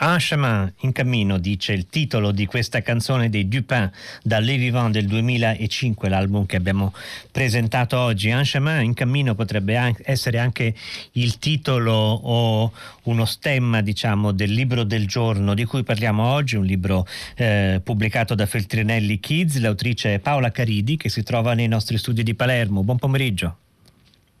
Un chemin in cammino, dice il titolo di questa canzone dei Dupin da Le Vivant del 2005, l'album che abbiamo presentato oggi. Un chemin in cammino potrebbe essere anche il titolo o uno stemma, diciamo, del libro del giorno di cui parliamo oggi, un libro eh, pubblicato da Feltrinelli Kids, l'autrice Paola Caridi che si trova nei nostri studi di Palermo. Buon pomeriggio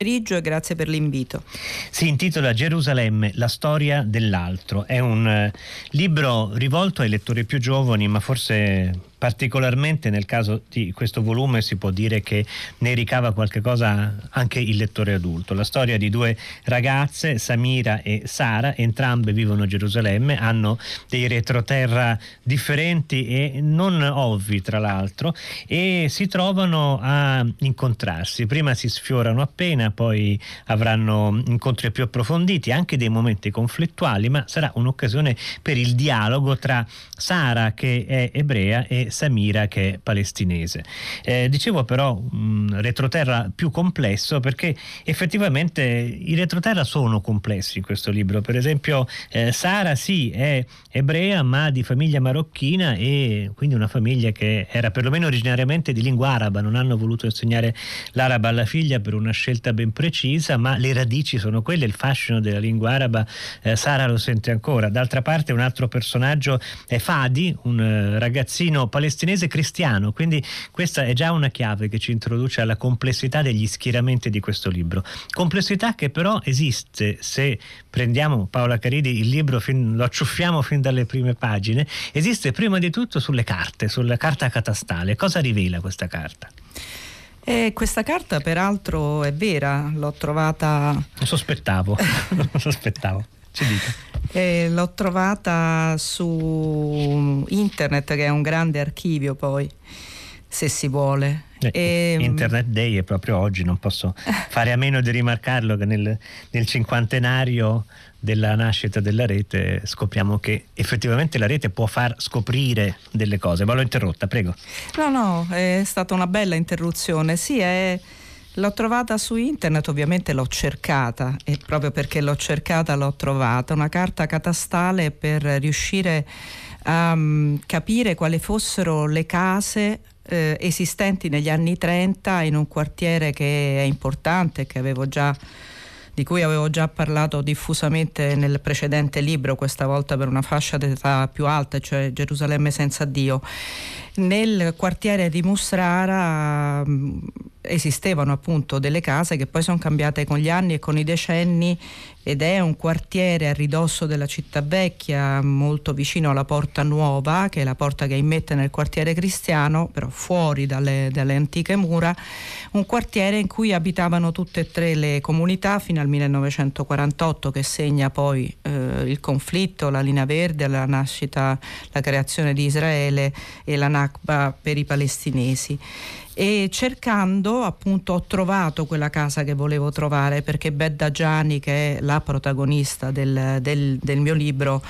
pomeriggio e grazie per l'invito. Si intitola Gerusalemme, la storia dell'altro. È un eh, libro rivolto ai lettori più giovani, ma forse particolarmente nel caso di questo volume si può dire che ne ricava qualche cosa anche il lettore adulto. La storia di due ragazze, Samira e Sara, entrambe vivono a Gerusalemme, hanno dei retroterra differenti e non ovvi tra l'altro e si trovano a incontrarsi. Prima si sfiorano appena, poi avranno incontri più approfonditi, anche dei momenti conflittuali, ma sarà un'occasione per il dialogo tra Sara che è ebrea e Samira che è palestinese. Eh, dicevo però un retroterra più complesso perché effettivamente i retroterra sono complessi in questo libro. Per esempio eh, Sara sì è ebrea ma di famiglia marocchina e quindi una famiglia che era perlomeno originariamente di lingua araba, non hanno voluto insegnare l'araba alla figlia per una scelta ben precisa, ma le radici sono quelle, il fascino della lingua araba eh, Sara lo sente ancora. D'altra parte un altro personaggio è Fadi, un eh, ragazzino palestinese cristiano, quindi questa è già una chiave che ci introduce alla complessità degli schieramenti di questo libro. Complessità che però esiste se prendiamo Paola Caridi il libro, fin, lo acciuffiamo fin dalle prime pagine, esiste prima di tutto sulle carte, sulla carta catastale. Cosa rivela questa carta? E questa carta peraltro è vera, l'ho trovata... Sospettavo, sospettavo. Ci dica. Eh, l'ho trovata su internet, che è un grande archivio poi, se si vuole. Eh, Internet Day è proprio oggi, non posso fare a meno di rimarcarlo che nel, nel cinquantenario della nascita della rete scopriamo che effettivamente la rete può far scoprire delle cose. Ma l'ho interrotta, prego. No, no, è stata una bella interruzione. Sì, è L'ho trovata su internet, ovviamente l'ho cercata e proprio perché l'ho cercata l'ho trovata, una carta catastale per riuscire a um, capire quali fossero le case eh, esistenti negli anni 30 in un quartiere che è importante, che già di cui avevo già parlato diffusamente nel precedente libro, questa volta per una fascia d'età più alta, cioè Gerusalemme senza Dio. Nel quartiere di Musrara esistevano appunto delle case che poi sono cambiate con gli anni e con i decenni ed è un quartiere a ridosso della città vecchia, molto vicino alla Porta Nuova, che è la porta che immette nel quartiere cristiano, però fuori dalle, dalle antiche mura, un quartiere in cui abitavano tutte e tre le comunità fino al 1948 che segna poi eh, il conflitto, la linea verde, la nascita, la creazione di Israele e la Nakba per i palestinesi e cercando appunto ho trovato quella casa che volevo trovare perché Bedda Gianni che è la protagonista del, del, del mio libro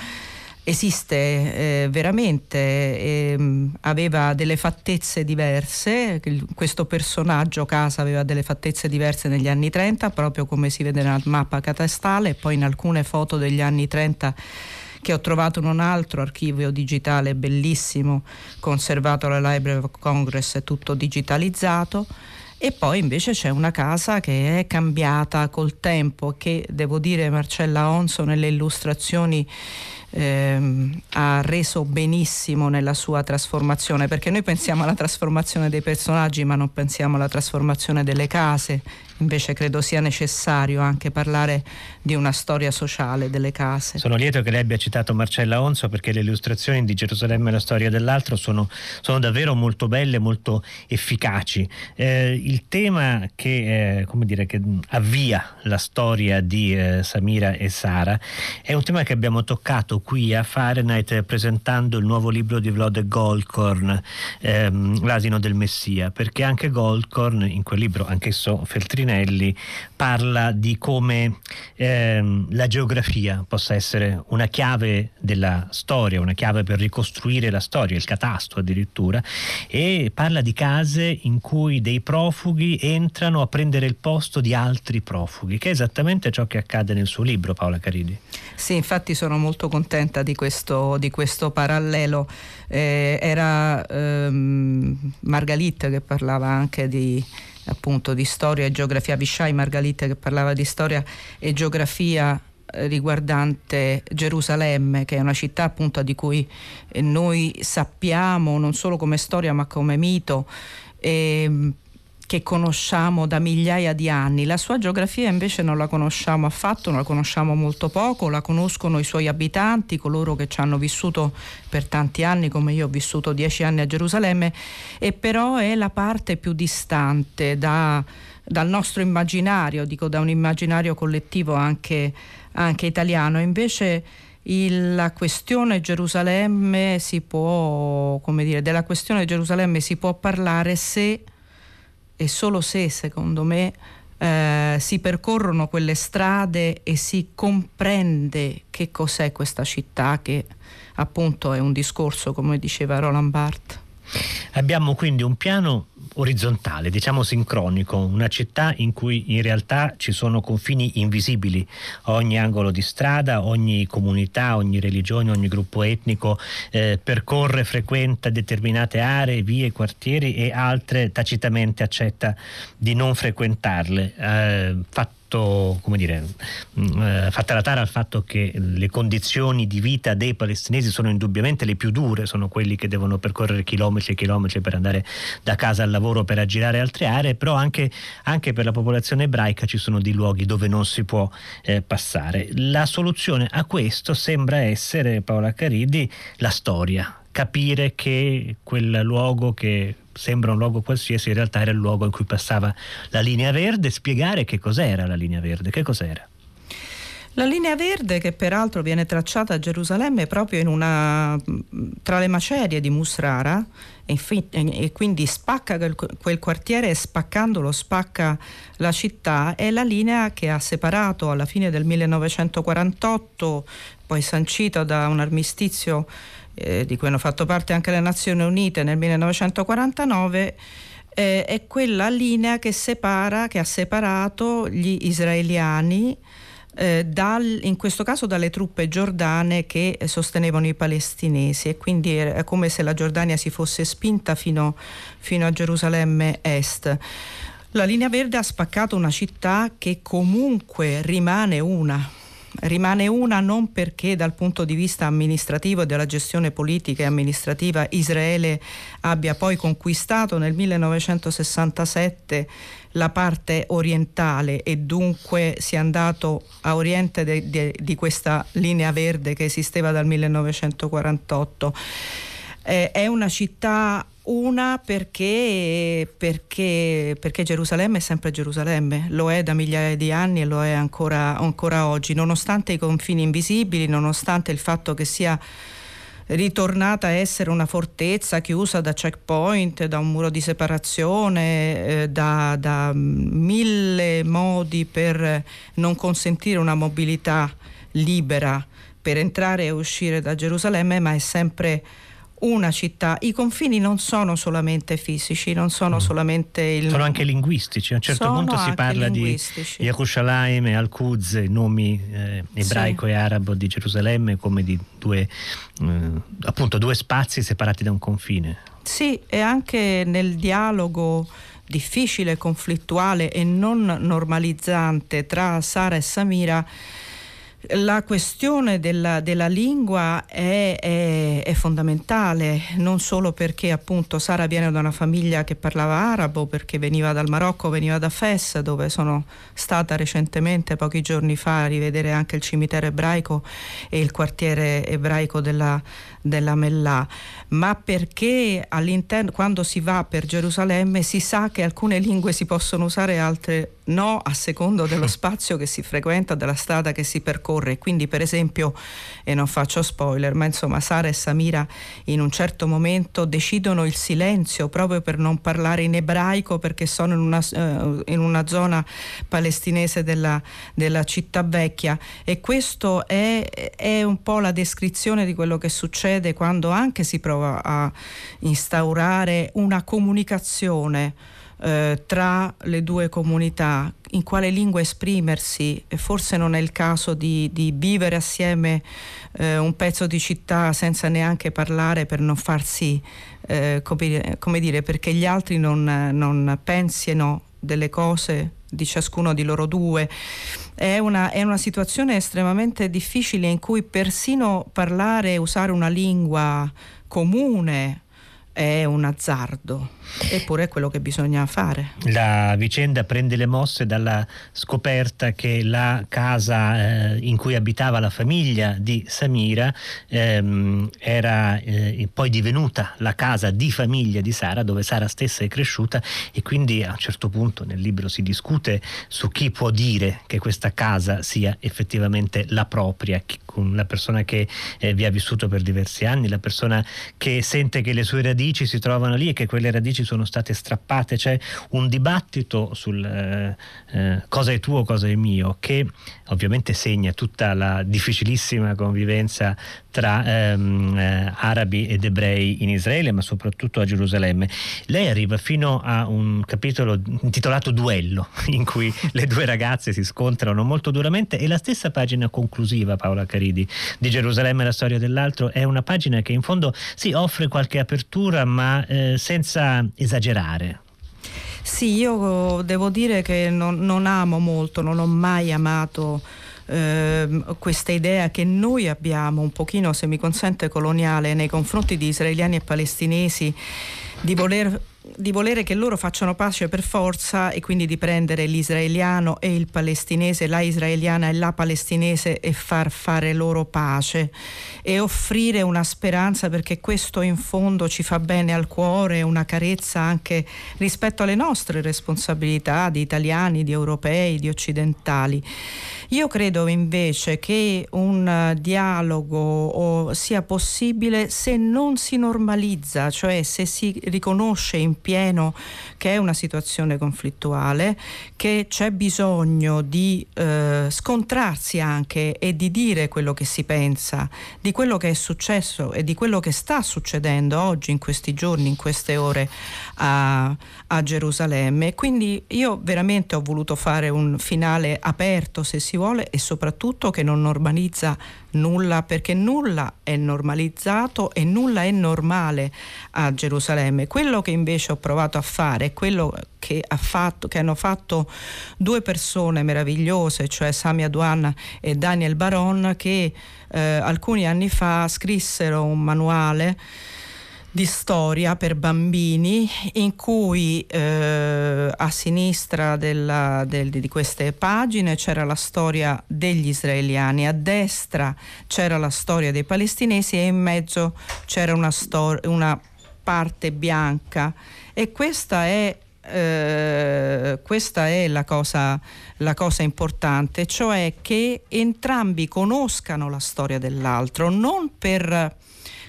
esiste eh, veramente, eh, aveva delle fattezze diverse, questo personaggio casa aveva delle fattezze diverse negli anni 30, proprio come si vede nella mappa catastale poi in alcune foto degli anni 30 che ho trovato in un altro archivio digitale bellissimo conservato alla Library of Congress, tutto digitalizzato. E poi invece c'è una casa che è cambiata col tempo, che devo dire Marcella Onso nelle illustrazioni ehm, ha reso benissimo nella sua trasformazione, perché noi pensiamo alla trasformazione dei personaggi ma non pensiamo alla trasformazione delle case invece credo sia necessario anche parlare di una storia sociale delle case. Sono lieto che lei abbia citato Marcella Onzo perché le illustrazioni di Gerusalemme e la storia dell'altro sono, sono davvero molto belle, molto efficaci. Eh, il tema che, eh, dire, che, avvia la storia di eh, Samira e Sara è un tema che abbiamo toccato qui a Fahrenheit presentando il nuovo libro di Vlad Goldkorn, ehm, L'asino del Messia, perché anche Goldkorn in quel libro, anch'esso Feltrinelli, parla di come ehm, la geografia possa essere una chiave della storia, una chiave per ricostruire la storia, il catasto addirittura, e parla di case in cui dei profughi entrano a prendere il posto di altri profughi, che è esattamente ciò che accade nel suo libro, Paola Caridi. Sì, infatti sono molto contenta contenta di questo, di questo parallelo. Eh, era ehm, Margalit che parlava anche di, appunto, di storia e geografia, Vishai Margalit che parlava di storia e geografia eh, riguardante Gerusalemme, che è una città appunto di cui noi sappiamo non solo come storia ma come mito. E, che conosciamo da migliaia di anni. La sua geografia invece non la conosciamo affatto, non la conosciamo molto poco, la conoscono i suoi abitanti, coloro che ci hanno vissuto per tanti anni, come io ho vissuto dieci anni a Gerusalemme, e però è la parte più distante da, dal nostro immaginario, dico da un immaginario collettivo anche, anche italiano. Invece il, la questione Gerusalemme si può, come dire, della questione Gerusalemme si può parlare se e solo se, secondo me, eh, si percorrono quelle strade e si comprende che cos'è questa città, che appunto è un discorso, come diceva Roland Barthes. Abbiamo quindi un piano orizzontale, diciamo sincronico, una città in cui in realtà ci sono confini invisibili, ogni angolo di strada, ogni comunità, ogni religione, ogni gruppo etnico eh, percorre, frequenta determinate aree, vie, quartieri e altre tacitamente accetta di non frequentarle. Eh, come dire, mm, eh, fatta la tara al fatto che le condizioni di vita dei palestinesi sono indubbiamente le più dure, sono quelli che devono percorrere chilometri e chilometri per andare da casa al lavoro per aggirare altre aree, però anche, anche per la popolazione ebraica ci sono dei luoghi dove non si può eh, passare. La soluzione a questo sembra essere, Paola Caridi, la storia, capire che quel luogo che sembra un luogo qualsiasi, in realtà era il luogo in cui passava la linea verde, spiegare che cos'era la linea verde, che cos'era. La linea verde, che peraltro viene tracciata a Gerusalemme proprio una, tra le macerie di Musrara, e, fi, e quindi spacca quel, quel, quartiere e spaccandolo spacca la città, è la linea che ha separato alla fine del 1948, poi sancita da un armistizio eh, di cui hanno fatto parte anche le Nazioni Unite nel 1949, eh, è quella linea che separa, che ha separato gli israeliani eh, dal, in questo caso dalle truppe giordane che sostenevano i palestinesi e quindi è come se la Giordania si fosse spinta fino, fino a Gerusalemme Est. La linea verde ha spaccato una città che comunque rimane una, rimane una non perché dal punto di vista amministrativo e della gestione politica e amministrativa Israele abbia poi conquistato nel 1967 la parte orientale e dunque sia andato a oriente de, de, di questa linea verde che esisteva dal 1948. Eh, è una città una perché, perché, perché, Gerusalemme è sempre Gerusalemme, lo è da migliaia di anni e lo è ancora, ancora oggi, nonostante i confini invisibili, nonostante il fatto che sia ritornata a essere una fortezza chiusa da checkpoint, da un muro di separazione, eh, da, da, mille modi per non consentire una mobilità libera per entrare e uscire da Gerusalemme, ma è sempre una città. I confini non sono solamente fisici, non sono mm. solamente il... Sono anche linguistici. A un certo punto si parla di Yerushalayim e Al-Quds, nomi eh, ebraico sì. e arabo di Gerusalemme, come di due, eh, appunto, due spazi separati da un confine. Sì, e anche nel dialogo difficile, conflittuale e non normalizzante tra Sara e Samira la questione della, della lingua è, è, è, fondamentale, non solo perché appunto Sara viene da una famiglia che parlava arabo, perché veniva dal Marocco, veniva da Fes, dove sono stata recentemente, pochi giorni fa, a rivedere anche il cimitero ebraico e il quartiere ebraico della, della Mellà, ma perché all'interno, quando si va per Gerusalemme si sa che alcune lingue si possono usare e altre no, a secondo dello spazio che si frequenta, della strada che si percorre. Quindi, per esempio, e non faccio spoiler, ma insomma, Sara e Samira in un certo momento decidono il silenzio proprio per non parlare in ebraico perché sono in una, uh, in una zona palestinese della, della, città vecchia. E questo è, è un po' la descrizione di quello che succede quando anche si prova a instaurare una comunicazione eh, tra le due comunità, in quale lingua esprimersi, forse non è il caso di, di vivere assieme eh, un pezzo di città senza neanche parlare per non farsi, eh, come, come, dire, perché gli altri non, non pensino delle cose di ciascuno di loro due. È una, è una, situazione estremamente difficile in cui persino parlare e usare una lingua comune è un azzardo, eppure è quello che bisogna fare. La vicenda prende le mosse dalla scoperta che la casa eh, in cui abitava la famiglia di Samira ehm, era eh, poi divenuta la casa di famiglia di Sara, dove Sara stessa è cresciuta e quindi a un certo punto nel libro si discute su chi può dire che questa casa sia effettivamente la propria, la persona che eh, vi ha vissuto per diversi anni, la persona che sente che le sue radici radici si trovano lì e che quelle radici sono state strappate. C'è un dibattito sul eh, eh, cosa è tuo, cosa è mio, che ovviamente segna tutta la difficilissima convivenza tra ehm, eh, arabi ed ebrei in Israele, ma soprattutto a Gerusalemme. Lei arriva fino a un capitolo intitolato Duello, in cui le due ragazze si scontrano molto duramente e la stessa pagina conclusiva, Paola Caridi, di Gerusalemme la storia dell'altro, è una pagina che in fondo si offre qualche apertura, ma eh, senza esagerare. Sì, io devo dire che non, non amo molto, non ho mai amato eh, questa idea che noi abbiamo un pochino, se mi consente, coloniale nei confronti di israeliani e palestinesi di voler di volere che loro facciano pace per forza e quindi di prendere l'israeliano e il palestinese, la israeliana e la palestinese e far fare loro pace e offrire una speranza perché questo in fondo ci fa bene al cuore, una carezza anche rispetto alle nostre responsabilità di italiani, di europei, di occidentali. Io credo invece che un dialogo sia possibile se non si normalizza, cioè se si riconosce in pieno che è una situazione conflittuale, che c'è bisogno di eh, scontrarsi anche e di dire quello che si pensa, di quello che è successo e di quello che sta succedendo oggi, in questi giorni, in queste ore a, a Gerusalemme. Quindi io veramente ho voluto fare un finale aperto, se si vuole, e soprattutto che non normalizza nulla, perché nulla è normalizzato e nulla è normale a Gerusalemme. Quello che invece ho provato a fare è quello che, fatto, che hanno fatto due persone meravigliose, cioè Samia Duan e Daniel Baron, che eh, alcuni anni fa scrissero un manuale di storia per bambini in cui eh, a sinistra della, del, di queste pagine c'era la storia degli israeliani, a destra c'era la storia dei palestinesi e in mezzo c'era una, stor- una parte bianca. E questa è eh, questa è la cosa, la cosa, importante, cioè che entrambi conoscano la storia dell'altro, non per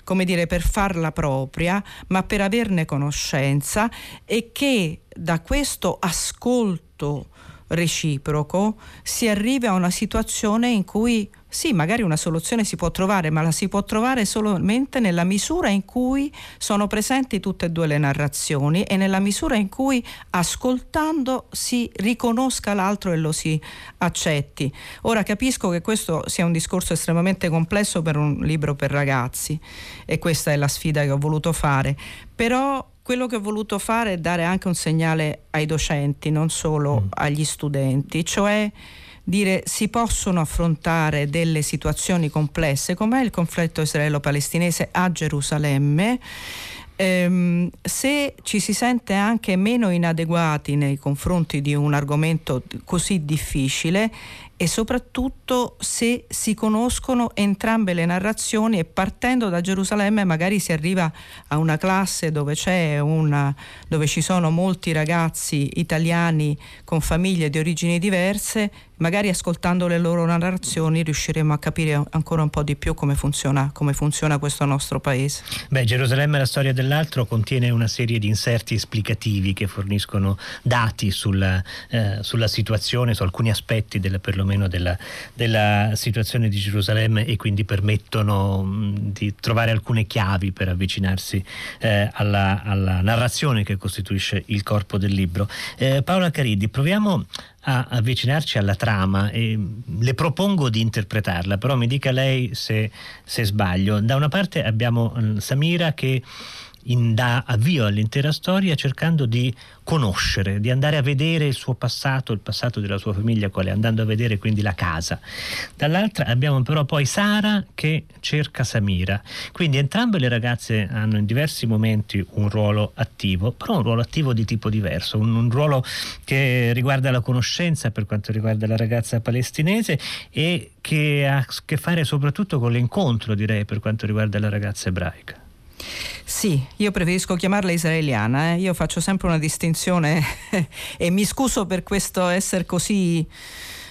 come dire, per farla propria, ma per averne conoscenza e che da questo ascolto reciproco si arriva a una situazione in cui sì, magari una soluzione si può trovare, ma la si può trovare solamente nella misura in cui sono presenti tutte e due le narrazioni e nella misura in cui ascoltando si riconosca l'altro e lo si accetti. Ora capisco che questo sia un discorso estremamente complesso per un libro per ragazzi e questa è la sfida che ho voluto fare, però quello che ho voluto fare è dare anche un segnale ai docenti, non solo mm. agli studenti, cioè dire si possono affrontare delle situazioni complesse come il conflitto israelo-palestinese a Gerusalemme ehm, se ci si sente anche meno inadeguati nei confronti di un argomento così difficile e soprattutto se si conoscono entrambe le narrazioni e partendo da Gerusalemme magari si arriva a una classe dove, una, dove ci sono molti ragazzi italiani con famiglie di origini diverse magari ascoltando le loro narrazioni riusciremo a capire ancora un po' di più come funziona, come funziona questo nostro paese. Beh, Gerusalemme la storia dell'altro contiene una serie di inserti esplicativi che forniscono dati sulla, eh, sulla situazione, su alcuni aspetti della perlomeno della, della situazione di Gerusalemme e quindi permettono mh, di trovare alcune chiavi per avvicinarsi eh, alla, alla, narrazione che costituisce il corpo del libro. Eh, Paola Caridi, proviamo a avvicinarci alla trama e le propongo di interpretarla, però mi dica lei se, se sbaglio. Da una parte abbiamo mm, Samira che dà avvio all'intera storia cercando di conoscere, di andare a vedere il suo passato, il passato della sua famiglia, quale andando a vedere quindi la casa. Dall'altra abbiamo però poi Sara che cerca Samira. Quindi entrambe le ragazze hanno in diversi momenti un ruolo attivo, però un ruolo attivo di tipo diverso, un, un ruolo che riguarda la conoscenza per quanto riguarda la ragazza palestinese e che ha a che fare soprattutto con l'incontro, direi, per quanto riguarda la ragazza ebraica. Sì, io preferisco chiamarla israeliana, eh. io faccio sempre una distinzione e mi scuso per questo essere così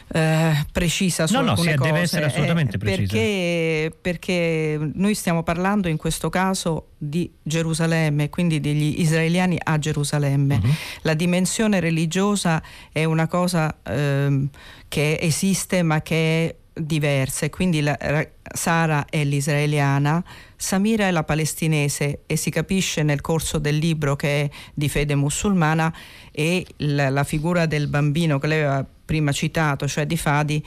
eh, precisa su no, no, sì, cose. deve essere assolutamente eh, precisa. Perché, perché noi stiamo parlando in questo caso di Gerusalemme, quindi degli israeliani a Gerusalemme. Uh-huh. La dimensione religiosa è una cosa eh, che esiste ma che è diversa e quindi la, Sara è l'israeliana, Samira è la palestinese e si capisce nel corso del libro che è di fede musulmana e la, la figura del bambino che lei aveva prima citato, cioè di Fadi,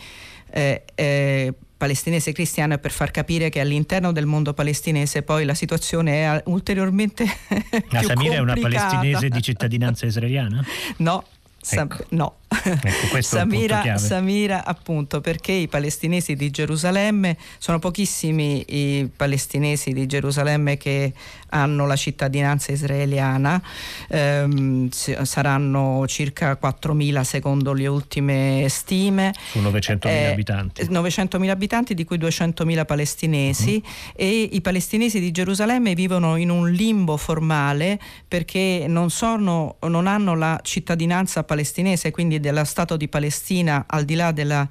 eh, eh, palestinese cristiana per far capire che all'interno del mondo palestinese poi la situazione è ulteriormente La Samira è una palestinese di cittadinanza israeliana? No, Ecco. no. Ecco, Samira, Samira, appunto, perché i palestinesi di Gerusalemme sono pochissimi i palestinesi di Gerusalemme che hanno la cittadinanza israeliana, ehm, saranno circa 4.000 secondo le ultime stime. Su 900.000 eh, abitanti. 900.000 abitanti, di cui 200.000 palestinesi uh-huh. e i palestinesi di Gerusalemme vivono in un limbo formale perché non, sono, non hanno la cittadinanza palestinese, quindi dello Stato di Palestina al di là della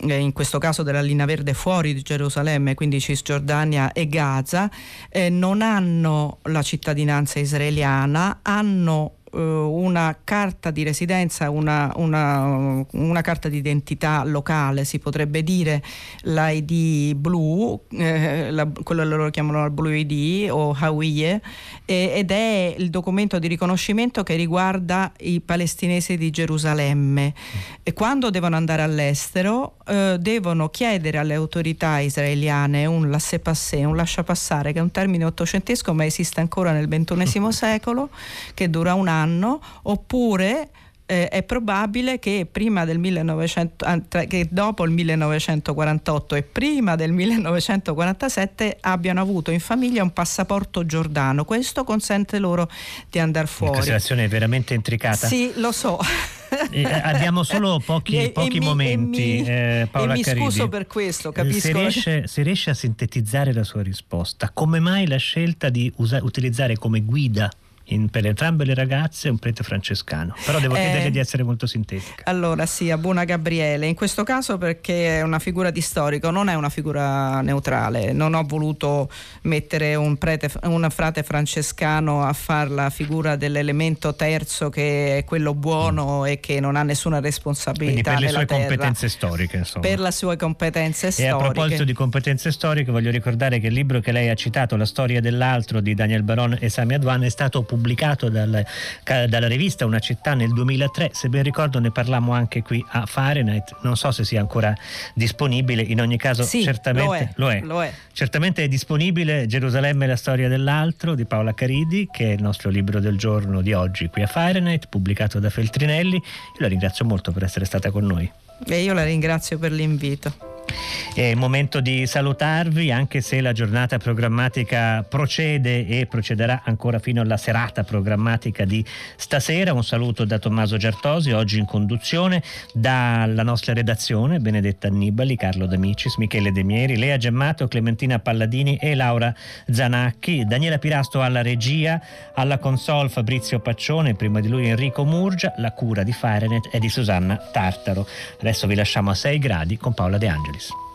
eh, in questo caso della linea verde fuori di Gerusalemme, quindi Cisgiordania e Gaza, eh, non hanno la cittadinanza israeliana, hanno una carta di residenza, una, una, una, carta di identità locale, si potrebbe dire l'ID blu, eh, la, quello loro chiamano il Blue ID o Hawiye, eh, ed è il documento di riconoscimento che riguarda i palestinesi di Gerusalemme. E quando devono andare all'estero eh, devono chiedere alle autorità israeliane un laissez-passer, un lasciapassare, che è un termine ottocentesco ma esiste ancora nel XXI secolo, che dura un anno anno oppure eh, è probabile che, prima del 1900, che dopo il 1948 e prima del 1947 abbiano avuto in famiglia un passaporto giordano. Questo consente loro di andare fuori. La situazione veramente intricata. Sì, lo so. Eh, abbiamo solo pochi, e, pochi e momenti. Mi, eh, Paola e mi Caridi. scuso per questo, capisco. Se riesce, se riesce, a sintetizzare la sua risposta, come mai la scelta di usa, utilizzare come guida in, per entrambe le ragazze un prete francescano. Però devo eh, chiederle di essere molto sintetica. Allora sì, Buona Gabriele, in questo caso perché è una figura di storico, non è una figura neutrale. Non ho voluto mettere un, prete, un frate francescano a fare la figura dell'elemento terzo che è quello buono mm. e che non ha nessuna responsabilità. Quindi per le sue terra. competenze storiche. Insomma. Per le sue competenze e storiche. E a proposito di competenze storiche voglio ricordare che il libro che lei ha citato, La storia dell'altro di Daniel Baron e Sami Adwan, è stato pubblicato pubblicato dal, dalla rivista Una città nel 2003, se ben ricordo ne parlammo anche qui a Fahrenheit, non so se sia ancora disponibile, in ogni caso sì, certamente lo è, lo, è. lo è. Certamente è disponibile Gerusalemme la storia dell'altro di Paola Caridi, che è il nostro libro del giorno di oggi qui a Fahrenheit, pubblicato da Feltrinelli. Io la ringrazio molto per essere stata con noi. E io la ringrazio per l'invito. È il momento di salutarvi, anche se la giornata programmatica procede e procederà ancora fino alla serata programmatica di stasera. Un saluto da Tommaso Giartosi, oggi in conduzione, dalla nostra redazione, Benedetta Annibali, Carlo D'Amicis, Michele De Mieri, Lea Gemmato, Clementina Palladini e Laura Zanacchi, Daniela Pirasto alla regia, alla console Fabrizio Paccione, prima di lui Enrico Murgia, la cura di Fahrenheit è di Susanna Tartaro. Adesso vi lasciamo a 6 gradi con Paola De Angeli. Peace.